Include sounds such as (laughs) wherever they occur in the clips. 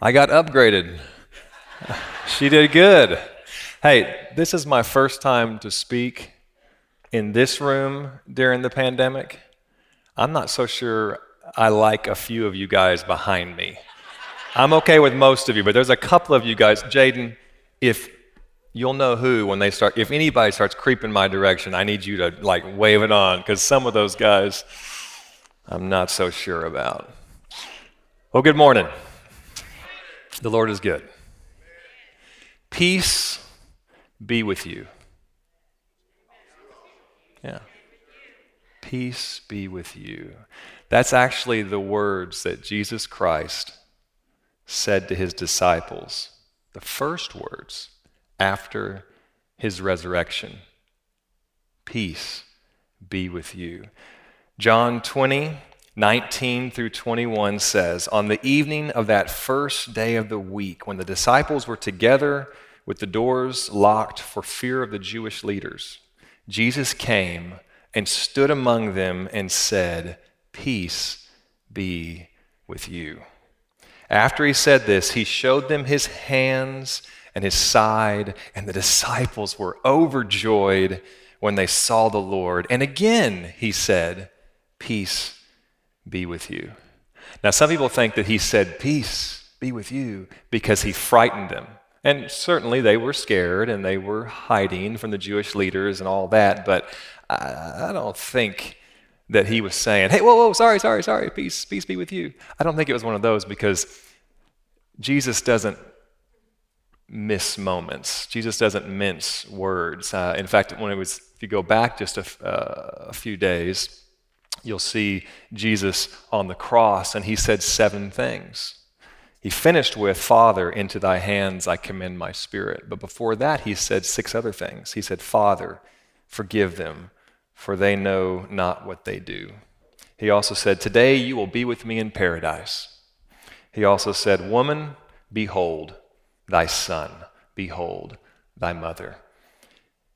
I got upgraded. she did good. Hey, this is my first time to speak in this room during the pandemic. I'm not so sure I like a few of you guys behind me. I'm okay with most of you, but there's a couple of you guys. Jaden, if you'll know who when they start, if anybody starts creeping my direction, I need you to like wave it on because some of those guys I'm not so sure about. Well, good morning. The Lord is good. Peace be with you. Yeah. Peace be with you. That's actually the words that Jesus Christ said to his disciples, the first words after his resurrection. Peace be with you. John 20, 19 through 21 says, On the evening of that first day of the week, when the disciples were together with the doors locked for fear of the Jewish leaders, Jesus came and stood among them and said, Peace be with you. After he said this, he showed them his hands and his side, and the disciples were overjoyed when they saw the Lord. And again, he said, Peace be with you. Now, some people think that he said, Peace be with you, because he frightened them. And certainly they were scared and they were hiding from the Jewish leaders and all that, but I, don't think that he was saying, Hey, whoa, whoa, sorry, sorry, sorry, peace, peace be with you. I don't think it was one of those because Jesus doesn't miss moments. Jesus doesn't mince words. Uh, in fact, when it was, if you go back just a, uh, a few days, you'll see Jesus on the cross, and he said seven things. He finished with, Father, into thy hands I commend my spirit. But before that, he said six other things. He said, Father, forgive them, for they know not what they do. He also said, Today you will be with me in paradise. He also said, Woman, behold thy son, behold thy mother.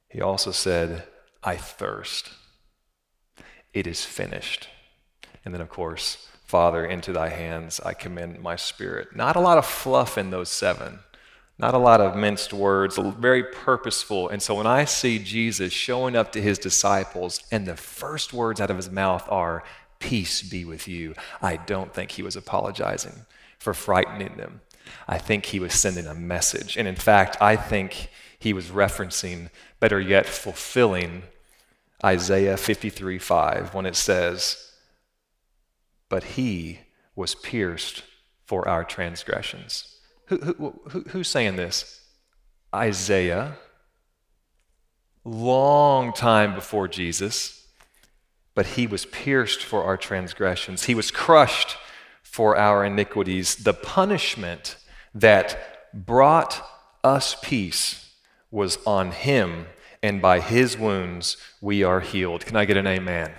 He also said, I thirst it is finished. And then, of course, Father, into thy hands I commend my spirit. Not a lot of fluff in those seven, not a lot of minced words, very purposeful. And so when I see Jesus showing up to his disciples and the first words out of his mouth are, Peace be with you, I don't think he was apologizing for frightening them. I think he was sending a message. And in fact, I think he was referencing, better yet, fulfilling Isaiah 53 5, when it says, But he was pierced for our transgressions. Who, who, who, who's saying this? Isaiah, long time before Jesus, but he was pierced for our transgressions. He was crushed for our iniquities. The punishment that brought us peace was on him and by his wounds we are healed. Can I get an amen?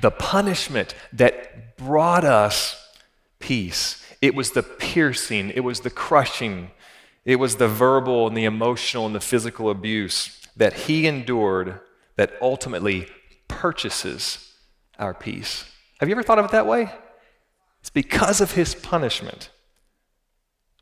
The punishment that brought us peace, it was the piercing, it was the crushing, it was the verbal and the emotional and the physical abuse that he endured that ultimately purchases our peace. Have you ever thought of it that way? It's because of his punishment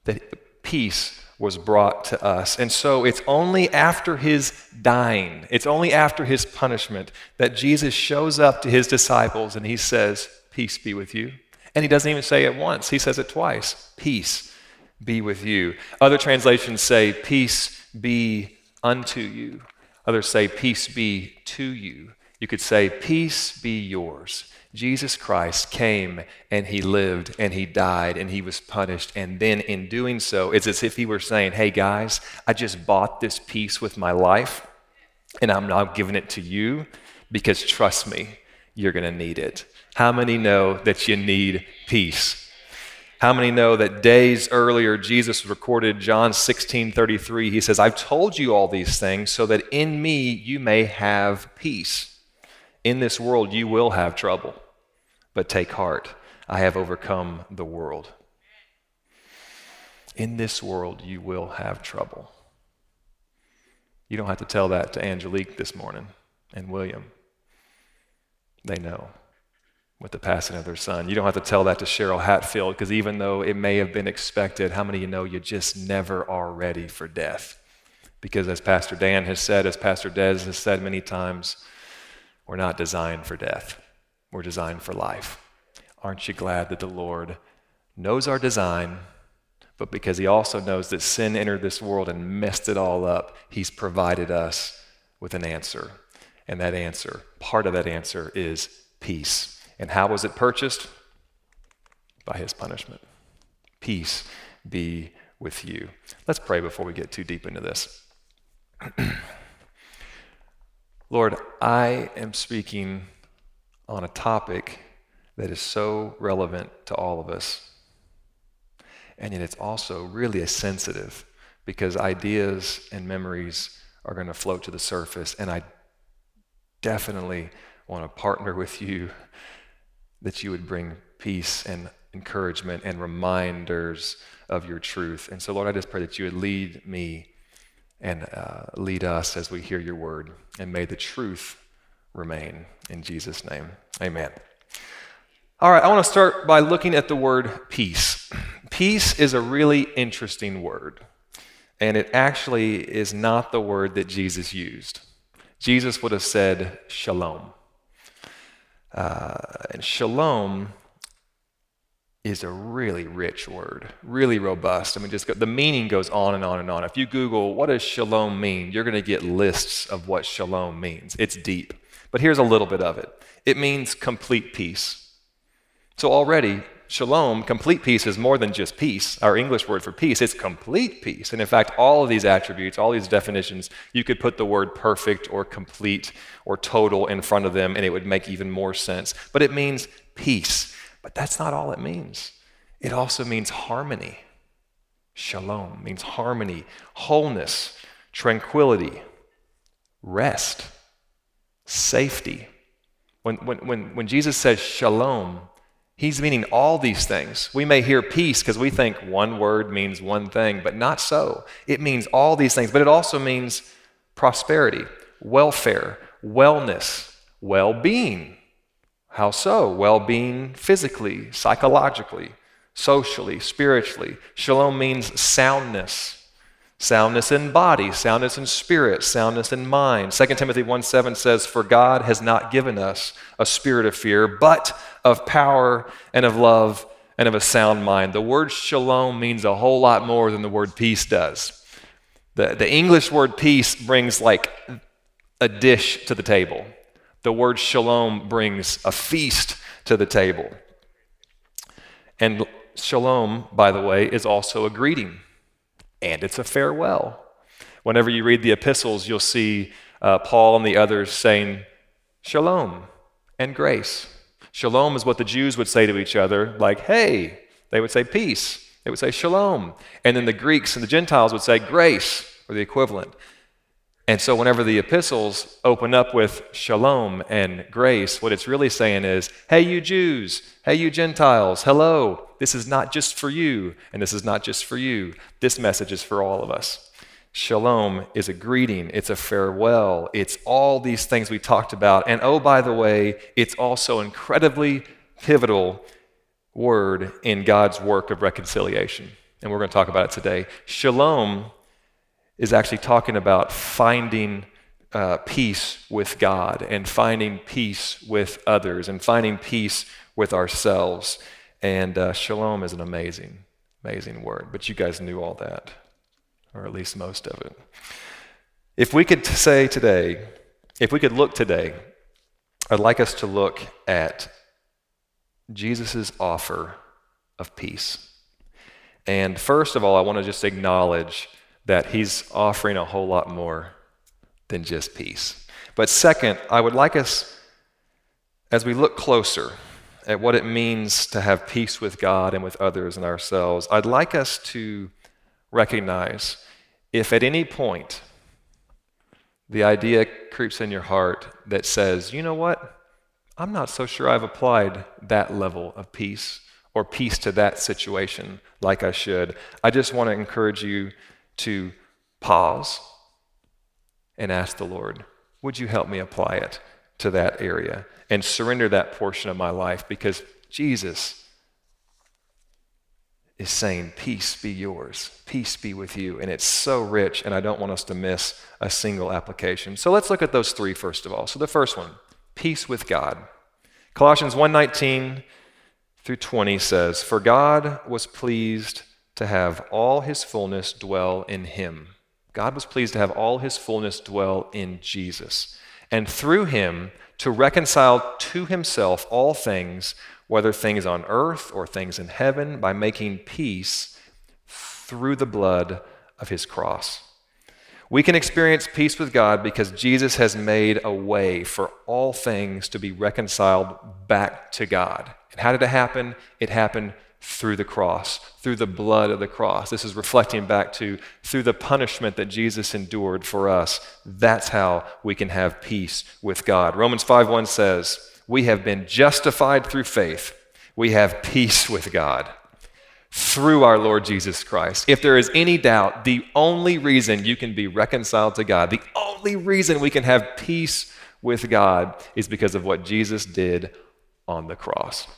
that peace was brought to us. And so it's only after his dying, it's only after his punishment that Jesus shows up to his disciples and he says, Peace be with you. And he doesn't even say it once, he says it twice Peace be with you. Other translations say, Peace be unto you. Others say, Peace be to you. You could say, Peace be yours. Jesus Christ came and he lived and he died and he was punished. And then in doing so, it's as if he were saying, Hey guys, I just bought this peace with my life and I'm now giving it to you because trust me, you're going to need it. How many know that you need peace? How many know that days earlier Jesus recorded John 16 33? He says, I've told you all these things so that in me you may have peace. In this world, you will have trouble, but take heart. I have overcome the world. In this world, you will have trouble. You don't have to tell that to Angelique this morning and William. They know. with the passing of their son. You don't have to tell that to Cheryl Hatfield because even though it may have been expected, how many of you know you just never are ready for death? Because as Pastor Dan has said, as Pastor Des has said many times, we're not designed for death, we're designed for life. Aren't you glad that the Lord knows our design, but because He also knows that sin entered this world and messed it all up, He's provided us with an answer. And that answer, part of that answer, is peace. And how was it purchased? By his punishment. Peace be with you. Let's pray before we get too deep into this. (clears throat) Lord, I am speaking on a topic that is so relevant to all of us. And yet it's also really sensitive because ideas and memories are going to float to the surface. And I definitely want to partner with you that you would bring peace and encouragement and reminders of your truth. And so, Lord, I just pray that you would lead me and uh, lead us as we hear your word. And may the truth remain. In Jesus' name, amen. All right, I want to start by looking at the word peace. Peace is a really interesting word, and it actually is not the word that Jesus used. Jesus would have said shalom. Uh, and shalom is a really rich word, really robust. I mean, just go, the meaning goes on and on and on. If you Google what does shalom mean, you're going to get lists of what shalom means. It's deep. But here's a little bit of it it means complete peace. So already, Shalom, complete peace, is more than just peace. Our English word for peace, it's complete peace. And in fact, all of these attributes, all these definitions, you could put the word perfect or complete or total in front of them and it would make even more sense. But it means peace. But that's not all it means. It also means harmony. Shalom means harmony, wholeness, tranquility, rest, safety. When, when, when, when Jesus says shalom, He's meaning all these things. We may hear peace because we think one word means one thing, but not so. It means all these things, but it also means prosperity, welfare, wellness, well being. How so? Well being physically, psychologically, socially, spiritually. Shalom means soundness soundness in body, soundness in spirit, soundness in mind. 2 Timothy 1 7 says, For God has not given us a spirit of fear, but of power and of love and of a sound mind. The word shalom means a whole lot more than the word peace does. The, the English word peace brings like a dish to the table. The word shalom brings a feast to the table. And shalom, by the way, is also a greeting and it's a farewell. Whenever you read the epistles, you'll see uh, Paul and the others saying, Shalom and grace. Shalom is what the Jews would say to each other, like, hey, they would say peace. They would say shalom. And then the Greeks and the Gentiles would say grace, or the equivalent. And so, whenever the epistles open up with shalom and grace, what it's really saying is, hey, you Jews, hey, you Gentiles, hello. This is not just for you, and this is not just for you. This message is for all of us. Shalom is a greeting, it's a farewell, it's all these things we talked about. And oh, by the way, it's also incredibly pivotal word in God's work of reconciliation. And we're going to talk about it today. Shalom is actually talking about finding uh, peace with God and finding peace with others and finding peace with ourselves. And uh, shalom is an amazing, amazing word. But you guys knew all that, or at least most of it. If we could say today, if we could look today, I'd like us to look at Jesus' offer of peace. And first of all, I want to just acknowledge that he's offering a whole lot more than just peace. But second, I would like us, as we look closer at what it means to have peace with God and with others and ourselves, I'd like us to recognize if at any point the idea creeps in your heart that says, you know what? I'm not so sure I've applied that level of peace or peace to that situation like I should. I just want to encourage you to pause and ask the Lord, would you help me apply it to that area and surrender that portion of my life because Jesus is saying, Peace be yours, peace be with you. And it's so rich, and I don't want us to miss a single application. So let's look at those three first of all. So the first one, peace with God. Colossians 1:19 through 20 says, For God was pleased to have all his fullness dwell in him. God was pleased to have all his fullness dwell in Jesus, and through him to reconcile to himself all things, whether things on earth or things in heaven, by making peace through the blood of his cross. We can experience peace with God because Jesus has made a way for all things to be reconciled back to God. And how did it happen? It happened through the cross, through the blood of the cross. This is reflecting back to through the punishment that Jesus endured for us. That's how we can have peace with God. Romans 5:1 says, "We have been justified through faith. We have peace with God." Through our Lord Jesus Christ. If there is any doubt, the only reason you can be reconciled to God, the only reason we can have peace with God is because of what Jesus did on the cross.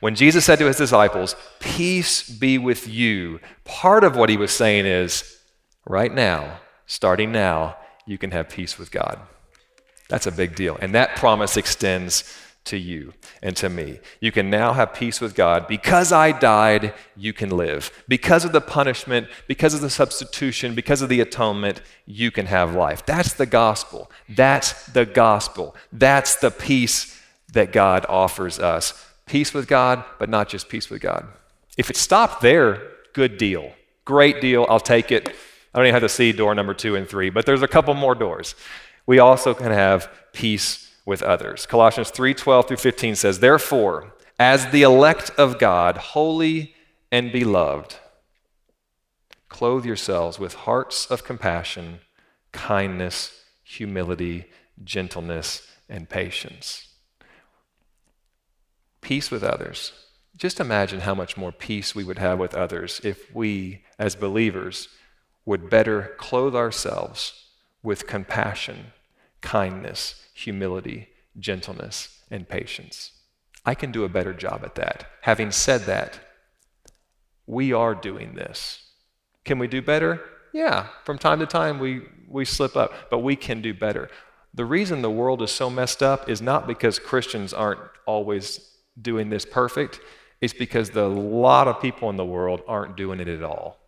When Jesus said to his disciples, Peace be with you, part of what he was saying is, right now, starting now, you can have peace with God. That's a big deal. And that promise extends to you and to me. You can now have peace with God. Because I died, you can live. Because of the punishment, because of the substitution, because of the atonement, you can have life. That's the gospel. That's the gospel. That's the peace that God offers us peace with God, but not just peace with God. If it stopped there, good deal. Great deal. I'll take it. I don't even have to see door number two and three, but there's a couple more doors. We also can have peace with others. Colossians 3 12 through 15 says, Therefore, as the elect of God, holy and beloved, clothe yourselves with hearts of compassion, kindness, humility, gentleness, and patience peace with others. Just imagine how much more peace we would have with others if we, as believers, would better clothe ourselves with compassion, kindness, humility, gentleness, and patience. I can do a better job at that. Having said that, we are doing this. Can we do better? Yeah, from time to time we, we slip up, but we can do better. The reason the world is so messed up is not because Christians aren't always doing this perfect, it's because the, lot of people in the world aren't doing it at all.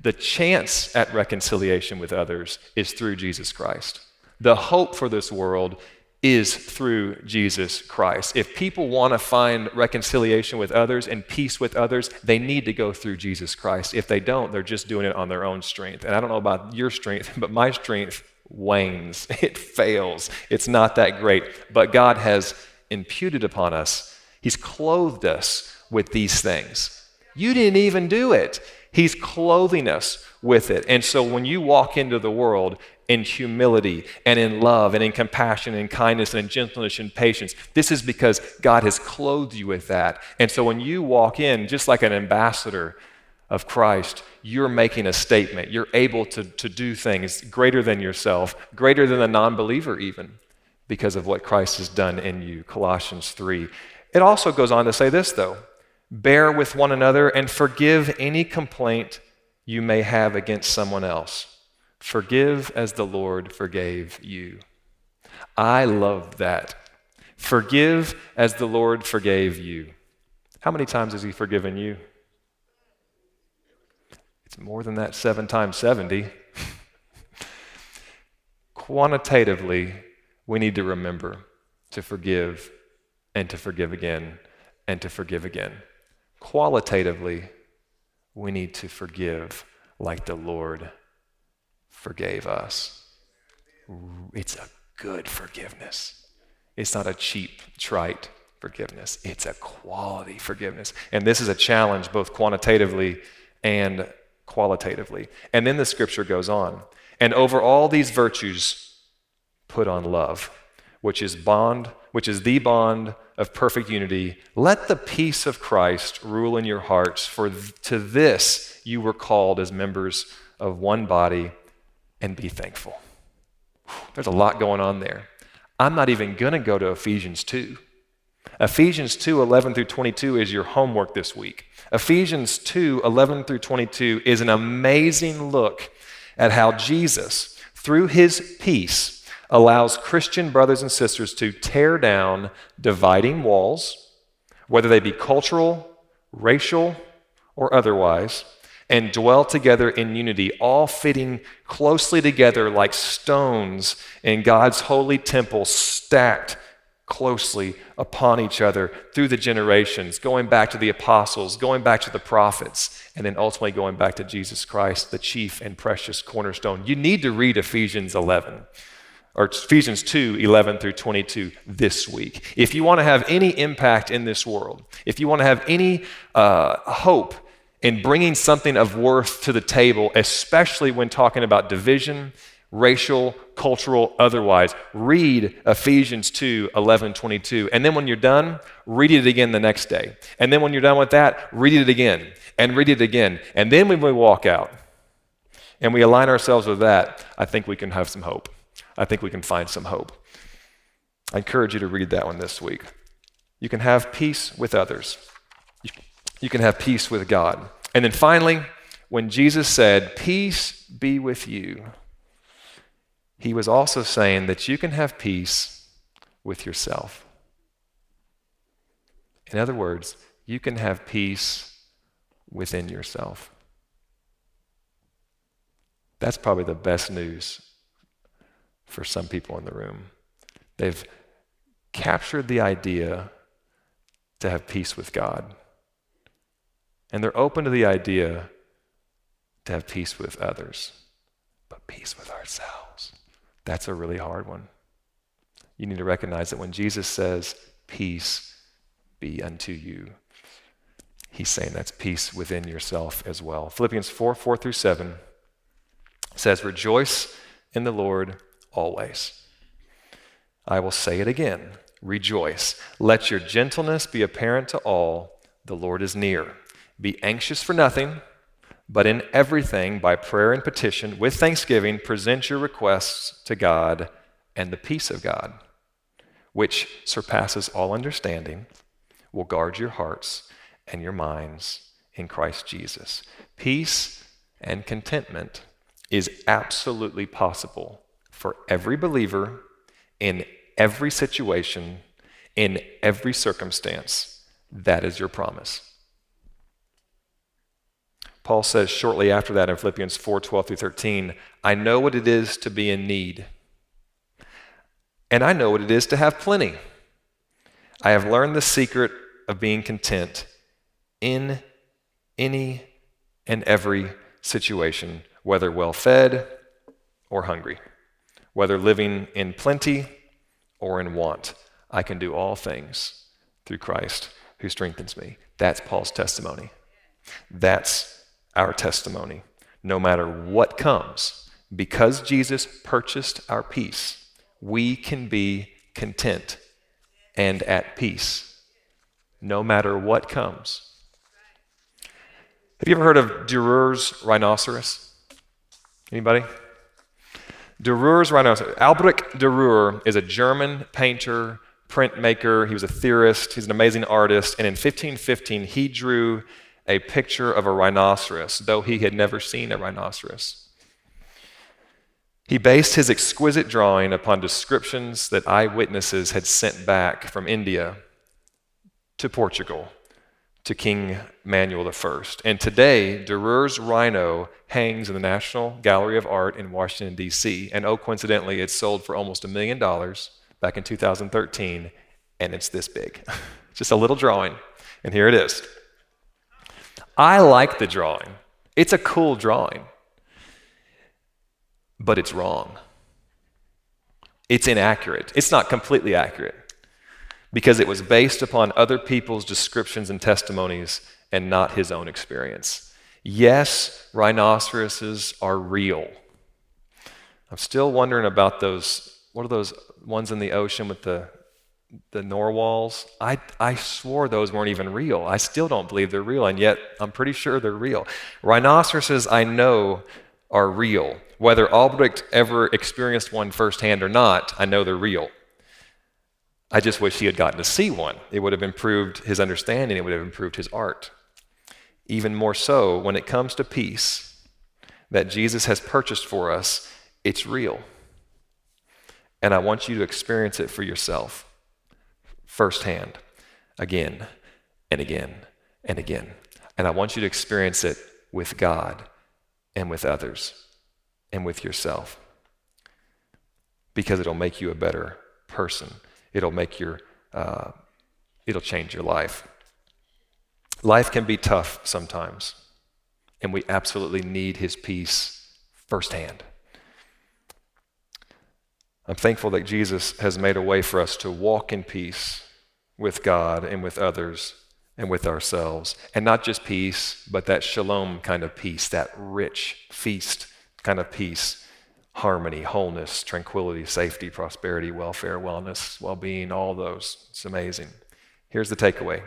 The chance at reconciliation with others is through Jesus Christ. The hope for this world is through Jesus Christ. If people want to find reconciliation with others and peace with others, they need to go through Jesus Christ. If they don't, they're just doing it on their own strength. And I don't know about your strength, (laughs) but my strength wanes, (laughs) it fails. It's not that great. But God has imputed upon us. He's clothed us with these things. You didn't even do it. He's clothing us with it. And so when you walk into the world in humility and in love and in compassion and kindness and in gentleness and patience, this is because God has clothed you with that. And so when you walk in, just like an ambassador of Christ, you're making a statement. You're able to, to do things greater than yourself, greater than the non believer, even because of what Christ has done in you. Colossians 3. It also goes on to say this, though bear with one another and forgive any complaint you may have against someone else. Forgive as the Lord forgave you. I love that. Forgive as the Lord forgave you. How many times has He forgiven you? It's more than that, seven times 70. (laughs) Quantitatively, we need to remember to forgive and to forgive again and to forgive again. Qualitatively, we need to forgive like the Lord forgave us. It's a good forgiveness. It's not a cheap, trite forgiveness. It's a quality forgiveness. And this is a challenge both quantitatively and qualitatively. And then the scripture goes on. And over all these virtues, put on love, which is bond, which is the bond of perfect unity. Let the peace of Christ rule in your hearts, for to this you were called as members of one body, and be thankful. There's a lot going on there. I'm not even going to go to Ephesians 2. Ephesians 2 11 through 22 is your homework this week. Ephesians 2 11 through 22 is an amazing look at how Jesus, through his peace, allows Christian brothers and sisters to tear down dividing walls, whether they be cultural, racial, or otherwise, and dwell together in unity, all fitting closely together like stones in God's holy temple, stacked closely upon each other through the generations, going back to the apostles, going back to the prophets, and then ultimately going back to Jesus Christ, the chief and precious cornerstone. You need to read Ephesians 11 or Ephesians 2 11 through 22 this week. If you want to have any impact in this world, if you want to have any uh, hope in bringing something of worth to the table, especially when talking about division, racial, cultural, otherwise. Read Ephesians 2 11, 22. And then when you're done, read it again the next day. And then when you're done with that, read it again and read it again. And then when we walk out and we align ourselves with that, I think we can have some hope. I think we can find some hope. I encourage you to read that one this week. You can have peace with others you can have peace with God. And then finally, when Jesus said, Peace be with you, he was also saying that you can have peace with yourself. In other words, you can have peace within yourself. That's probably the best news for some people in the room. They've captured the idea to have peace with God. And they're open to the idea to have peace with others, but peace with ourselves. That's a really hard one. You need to recognize that when Jesus says, Peace be unto you, he's saying that's peace within yourself as well. Philippians 4 4 through 7 says, Rejoice in the Lord always. I will say it again rejoice. Let your gentleness be apparent to all. The Lord is near. Be anxious for nothing, but in everything, by prayer and petition, with thanksgiving, present your requests to God, and the peace of God, which surpasses all understanding, will guard your hearts and your minds in Christ Jesus. Peace and contentment is absolutely possible for every believer in every situation, in every circumstance. That is your promise. Paul says shortly after that in Philippians 4 12 through 13, I know what it is to be in need, and I know what it is to have plenty. I have learned the secret of being content in any and every situation, whether well fed or hungry, whether living in plenty or in want. I can do all things through Christ who strengthens me. That's Paul's testimony. That's our testimony, no matter what comes. Because Jesus purchased our peace, we can be content and at peace, no matter what comes. Have you ever heard of Dürer's rhinoceros? Anybody? Dürer's rhinoceros. Albrecht Dürer is a German painter, printmaker. He was a theorist. He's an amazing artist. And in 1515, he drew a picture of a rhinoceros, though he had never seen a rhinoceros. He based his exquisite drawing upon descriptions that eyewitnesses had sent back from India to Portugal to King Manuel I. And today, Dürer's rhino hangs in the National Gallery of Art in Washington, D.C. And oh, coincidentally, it sold for almost a million dollars back in 2013, and it's this big. (laughs) Just a little drawing, and here it is. I like the drawing. It's a cool drawing, but it's wrong. It's inaccurate. It's not completely accurate because it was based upon other people's descriptions and testimonies and not his own experience. Yes, rhinoceroses are real. I'm still wondering about those, what are those ones in the ocean with the the narwhals, I, I swore those weren't even real. I still don't believe they're real, and yet I'm pretty sure they're real. Rhinoceroses, I know, are real. Whether Albrecht ever experienced one firsthand or not, I know they're real. I just wish he had gotten to see one. It would have improved his understanding, it would have improved his art. Even more so, when it comes to peace that Jesus has purchased for us, it's real. And I want you to experience it for yourself firsthand, again and again and again. And I want you to experience it with God and with others and with yourself because it'll make you a better person. It'll make your, uh, it'll change your life. Life can be tough sometimes, and we absolutely need His peace firsthand. I'm thankful that Jesus has made a way for us to walk in peace with God and with others and with ourselves. And not just peace, but that shalom kind of peace, that rich feast kind of peace, harmony, wholeness, tranquility, safety, prosperity, welfare, wellness, well being, all those. It's amazing. Here's the takeaway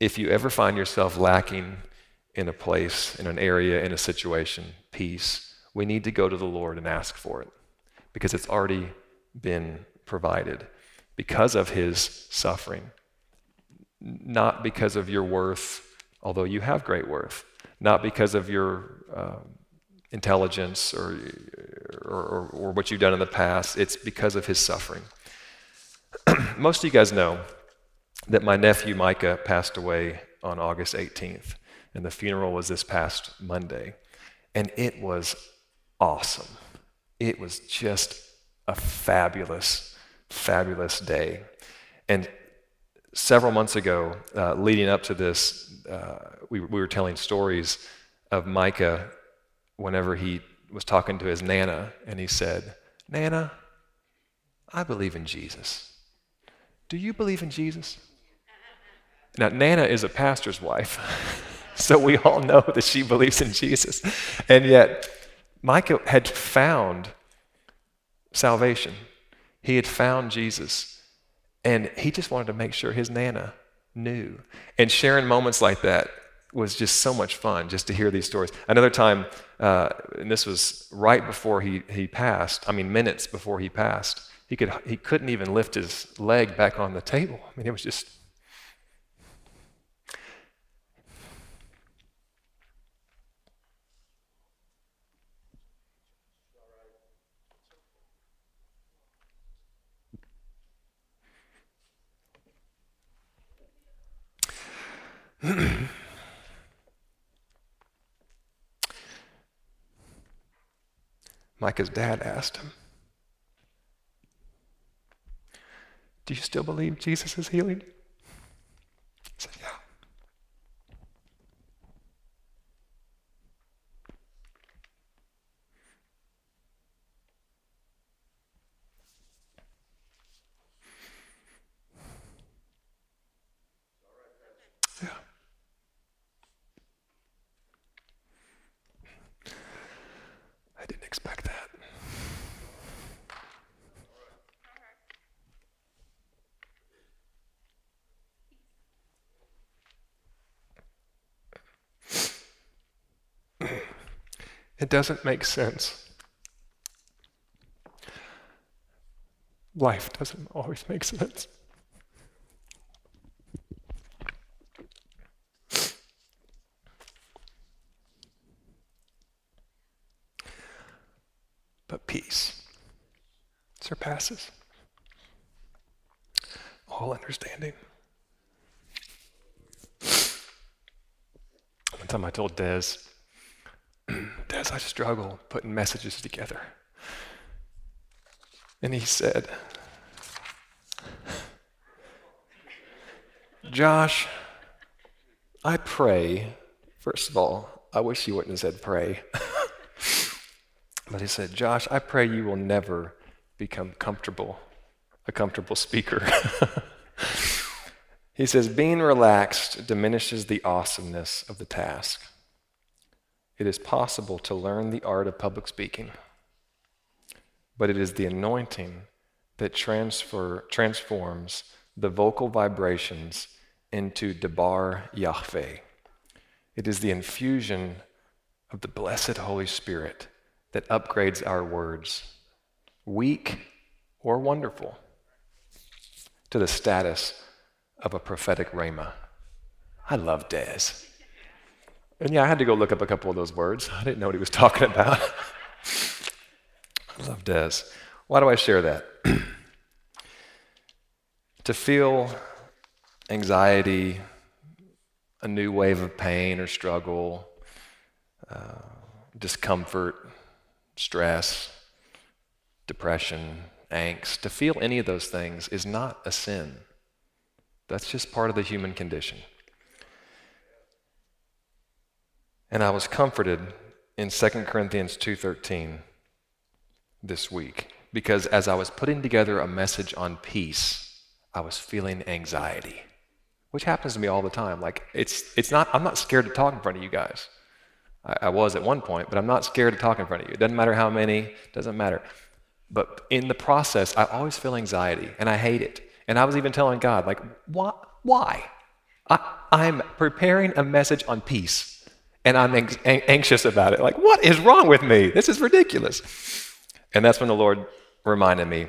if you ever find yourself lacking in a place, in an area, in a situation, peace, we need to go to the Lord and ask for it because it's already been provided because of his suffering, not because of your worth, although you have great worth, not because of your uh, intelligence or, or, or what you've done in the past. It's because of his suffering. (clears throat) Most of you guys know that my nephew Micah passed away on August 18th, and the funeral was this past Monday. And it was awesome. It was just a fabulous, fabulous day. And several months ago, uh, leading up to this, uh, we, we were telling stories of Micah whenever he was talking to his Nana, and he said, Nana, I believe in Jesus. Do you believe in Jesus? Now, Nana is a pastor's wife, (laughs) so we all know that she believes in Jesus. And yet, Micah had found salvation. He had found Jesus. And he just wanted to make sure his Nana knew. And sharing moments like that was just so much fun just to hear these stories. Another time, uh, and this was right before he, he passed, I mean, minutes before he passed, he, could, he couldn't even lift his leg back on the table. I mean, it was just (clears throat) Micah's dad asked him, Do you still believe Jesus is healing? He said, Yeah. It doesn't make sense. Life doesn't always make sense. But peace surpasses all understanding. One time I told Des, I struggle putting messages together. And he said, Josh, I pray, first of all, I wish you wouldn't have said pray. but he said, Josh, I pray you will never become comfortable, a comfortable speaker. (laughs) he says, being relaxed diminishes the awesomeness of the task it is possible to learn the art of public speaking, but it is the anointing that transfer, transforms the vocal vibrations into Debar Yahweh. It is the infusion of the blessed Holy Spirit that upgrades our words, weak or wonderful, to the status of a prophetic rhema. I love Des. And yeah, I had to go look up a couple of those words. I didn't know what he was (laughs) talking about. I love Des. Why do I share that? (clears throat) to feel anxiety, a new wave of pain or struggle, uh, discomfort, stress, depression, angst, to feel any of those things is not a sin. That's just part of the human condition. And I was comforted in 2 Corinthians 2:13 this week because as I was putting together a message on peace, I was feeling anxiety, which happens to me all the time. Like it's it's not I'm not scared to talk in front of you guys. I, I was at one point, but I'm not scared to talk in front of you. It doesn't matter how many, doesn't matter. But in the process, I always feel anxiety and I hate it. And I was even telling God, like, why? Why? I, I'm preparing a message on peace and I'm anxious about it. Like, what is wrong with me? This is ridiculous. And that's when the Lord reminded me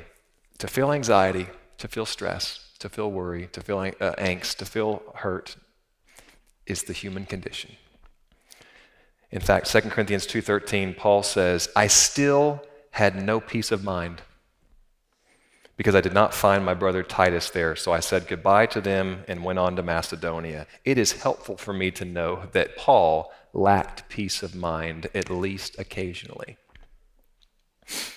to feel anxiety, to feel stress, to feel worry, to feel uh, angst, to feel hurt is the human condition. In fact, 2 Corinthians 2:13 Paul says, "I still had no peace of mind because I did not find my brother Titus there, so I said goodbye to them and went on to Macedonia." It is helpful for me to know that Paul lacked peace of mind at least occasionally.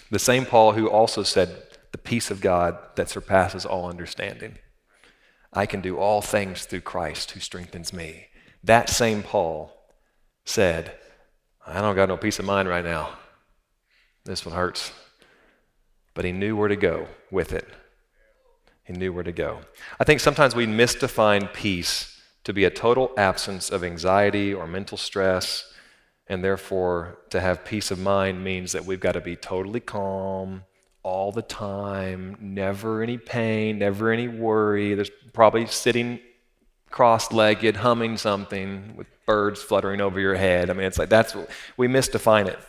The same Paul who also said, The peace of God that surpasses all understanding. I can do all things through Christ who strengthens me. That same Paul said, I don't got no peace of mind right now. This one hurts. But he knew where to go with it. He knew where to go. I think sometimes we misdefine peace to be a total absence of anxiety or mental stress and therefore, to have peace of mind means that we've got to be totally calm all the time, never any pain, never any worry. There's probably sitting cross legged, humming something with birds fluttering over your head. I mean, it's like that's, we misdefine it.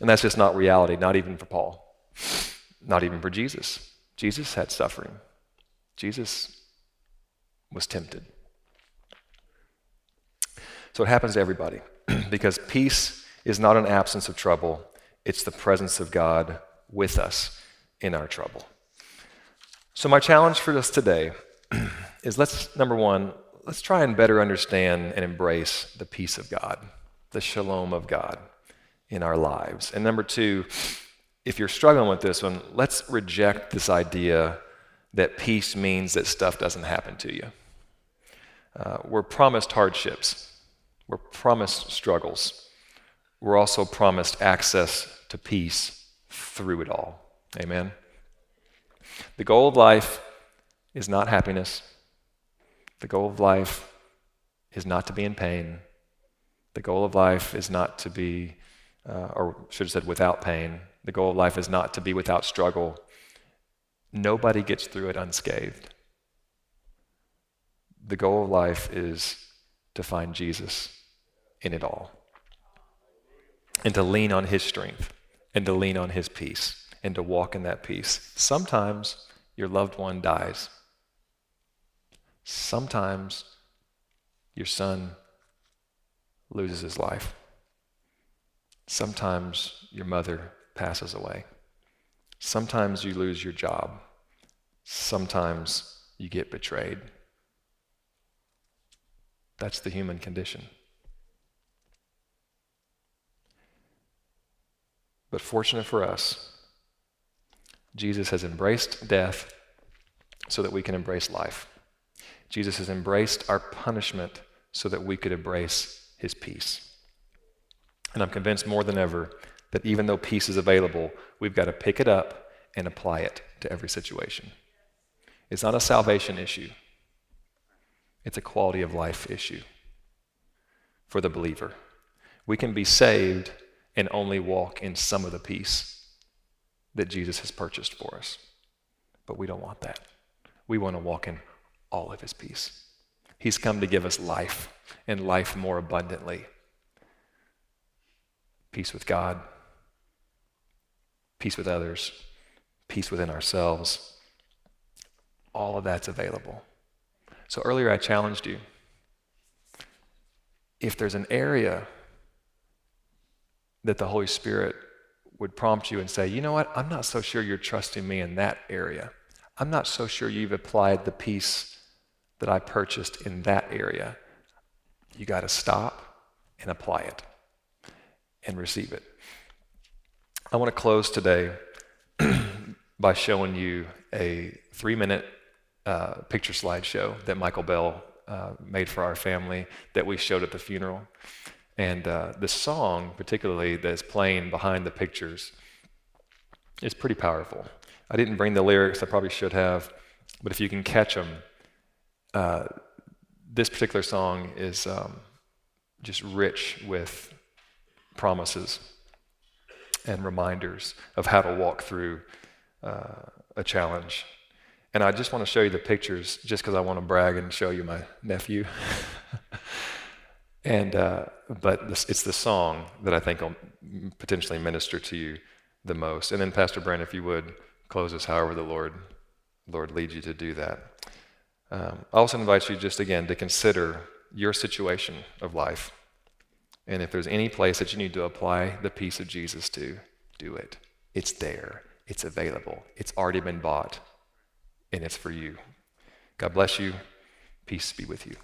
And that's just not reality, not even for Paul, not even for Jesus. Jesus had suffering, Jesus was tempted. So it happens to everybody. (clears throat) because peace is not an absence of trouble, it's the presence of God with us in our trouble. So, my challenge for us today (clears throat) is let's, number one, let's try and better understand and embrace the peace of God, the shalom of God in our lives. And number two, if you're struggling with this one, let's reject this idea that peace means that stuff doesn't happen to you. Uh, we're promised hardships. We're promised struggles. We're also promised access to peace through it all. Amen. The goal of life is not happiness. The goal of life is not to be in pain. The goal of life is not to be, uh, or should have said, without pain. The goal of life is not to be without struggle. Nobody gets through it unscathed. The goal of life is to find Jesus in it all. And to lean on His strength and to lean on His peace and to walk in that peace. Sometimes your loved one dies. Sometimes your son loses his life. Sometimes your mother passes away. Sometimes you lose your job. Sometimes you get betrayed. That's the human condition. But fortunate for us, Jesus has embraced death so that we can embrace life. Jesus has embraced our punishment so that we could embrace his peace. And I'm convinced more than ever that even though peace is available, we've got to pick it up and apply it to every situation. It's not a salvation issue, it's a quality of life issue for the believer. We can be saved and only walk in some of the peace that Jesus has purchased for us. But we don't want that. We want to walk in all of his peace. He's come to give us life and life more abundantly. Peace with God, peace with others, peace within ourselves. all of that's available. So earlier I challenged you. If there's an area that the Holy Spirit would prompt you and say, you know what, I'm not so sure you're trusting me in that area. I'm not so sure you've applied the peace that I purchased in that area. You got to stop and apply it and receive it. I want to close today (clears throat) by showing you a three minute uh, picture slideshow that Michael Bell uh, made for our family that we showed at the funeral. And uh, the song, particularly, that's playing behind the pictures, is pretty powerful. I didn't bring the lyrics, I probably should have, but if you can catch them, uh, this particular song is um, just rich with promises and reminders of how to walk through uh, a challenge. And I just want to show you the pictures just because I want to brag and show you my nephew. (laughs) and uh, but this, it's the song that I think will potentially minister to you the most. And then Pastor Brent, if you would close us however the Lord Lord leads you to do that. Um, I also invite you just again to consider your situation of life. And if there's any place that you need to apply the peace of Jesus to, do it. It's there, it's available, it's already been bought, and it's for you. God bless you. Peace be with you.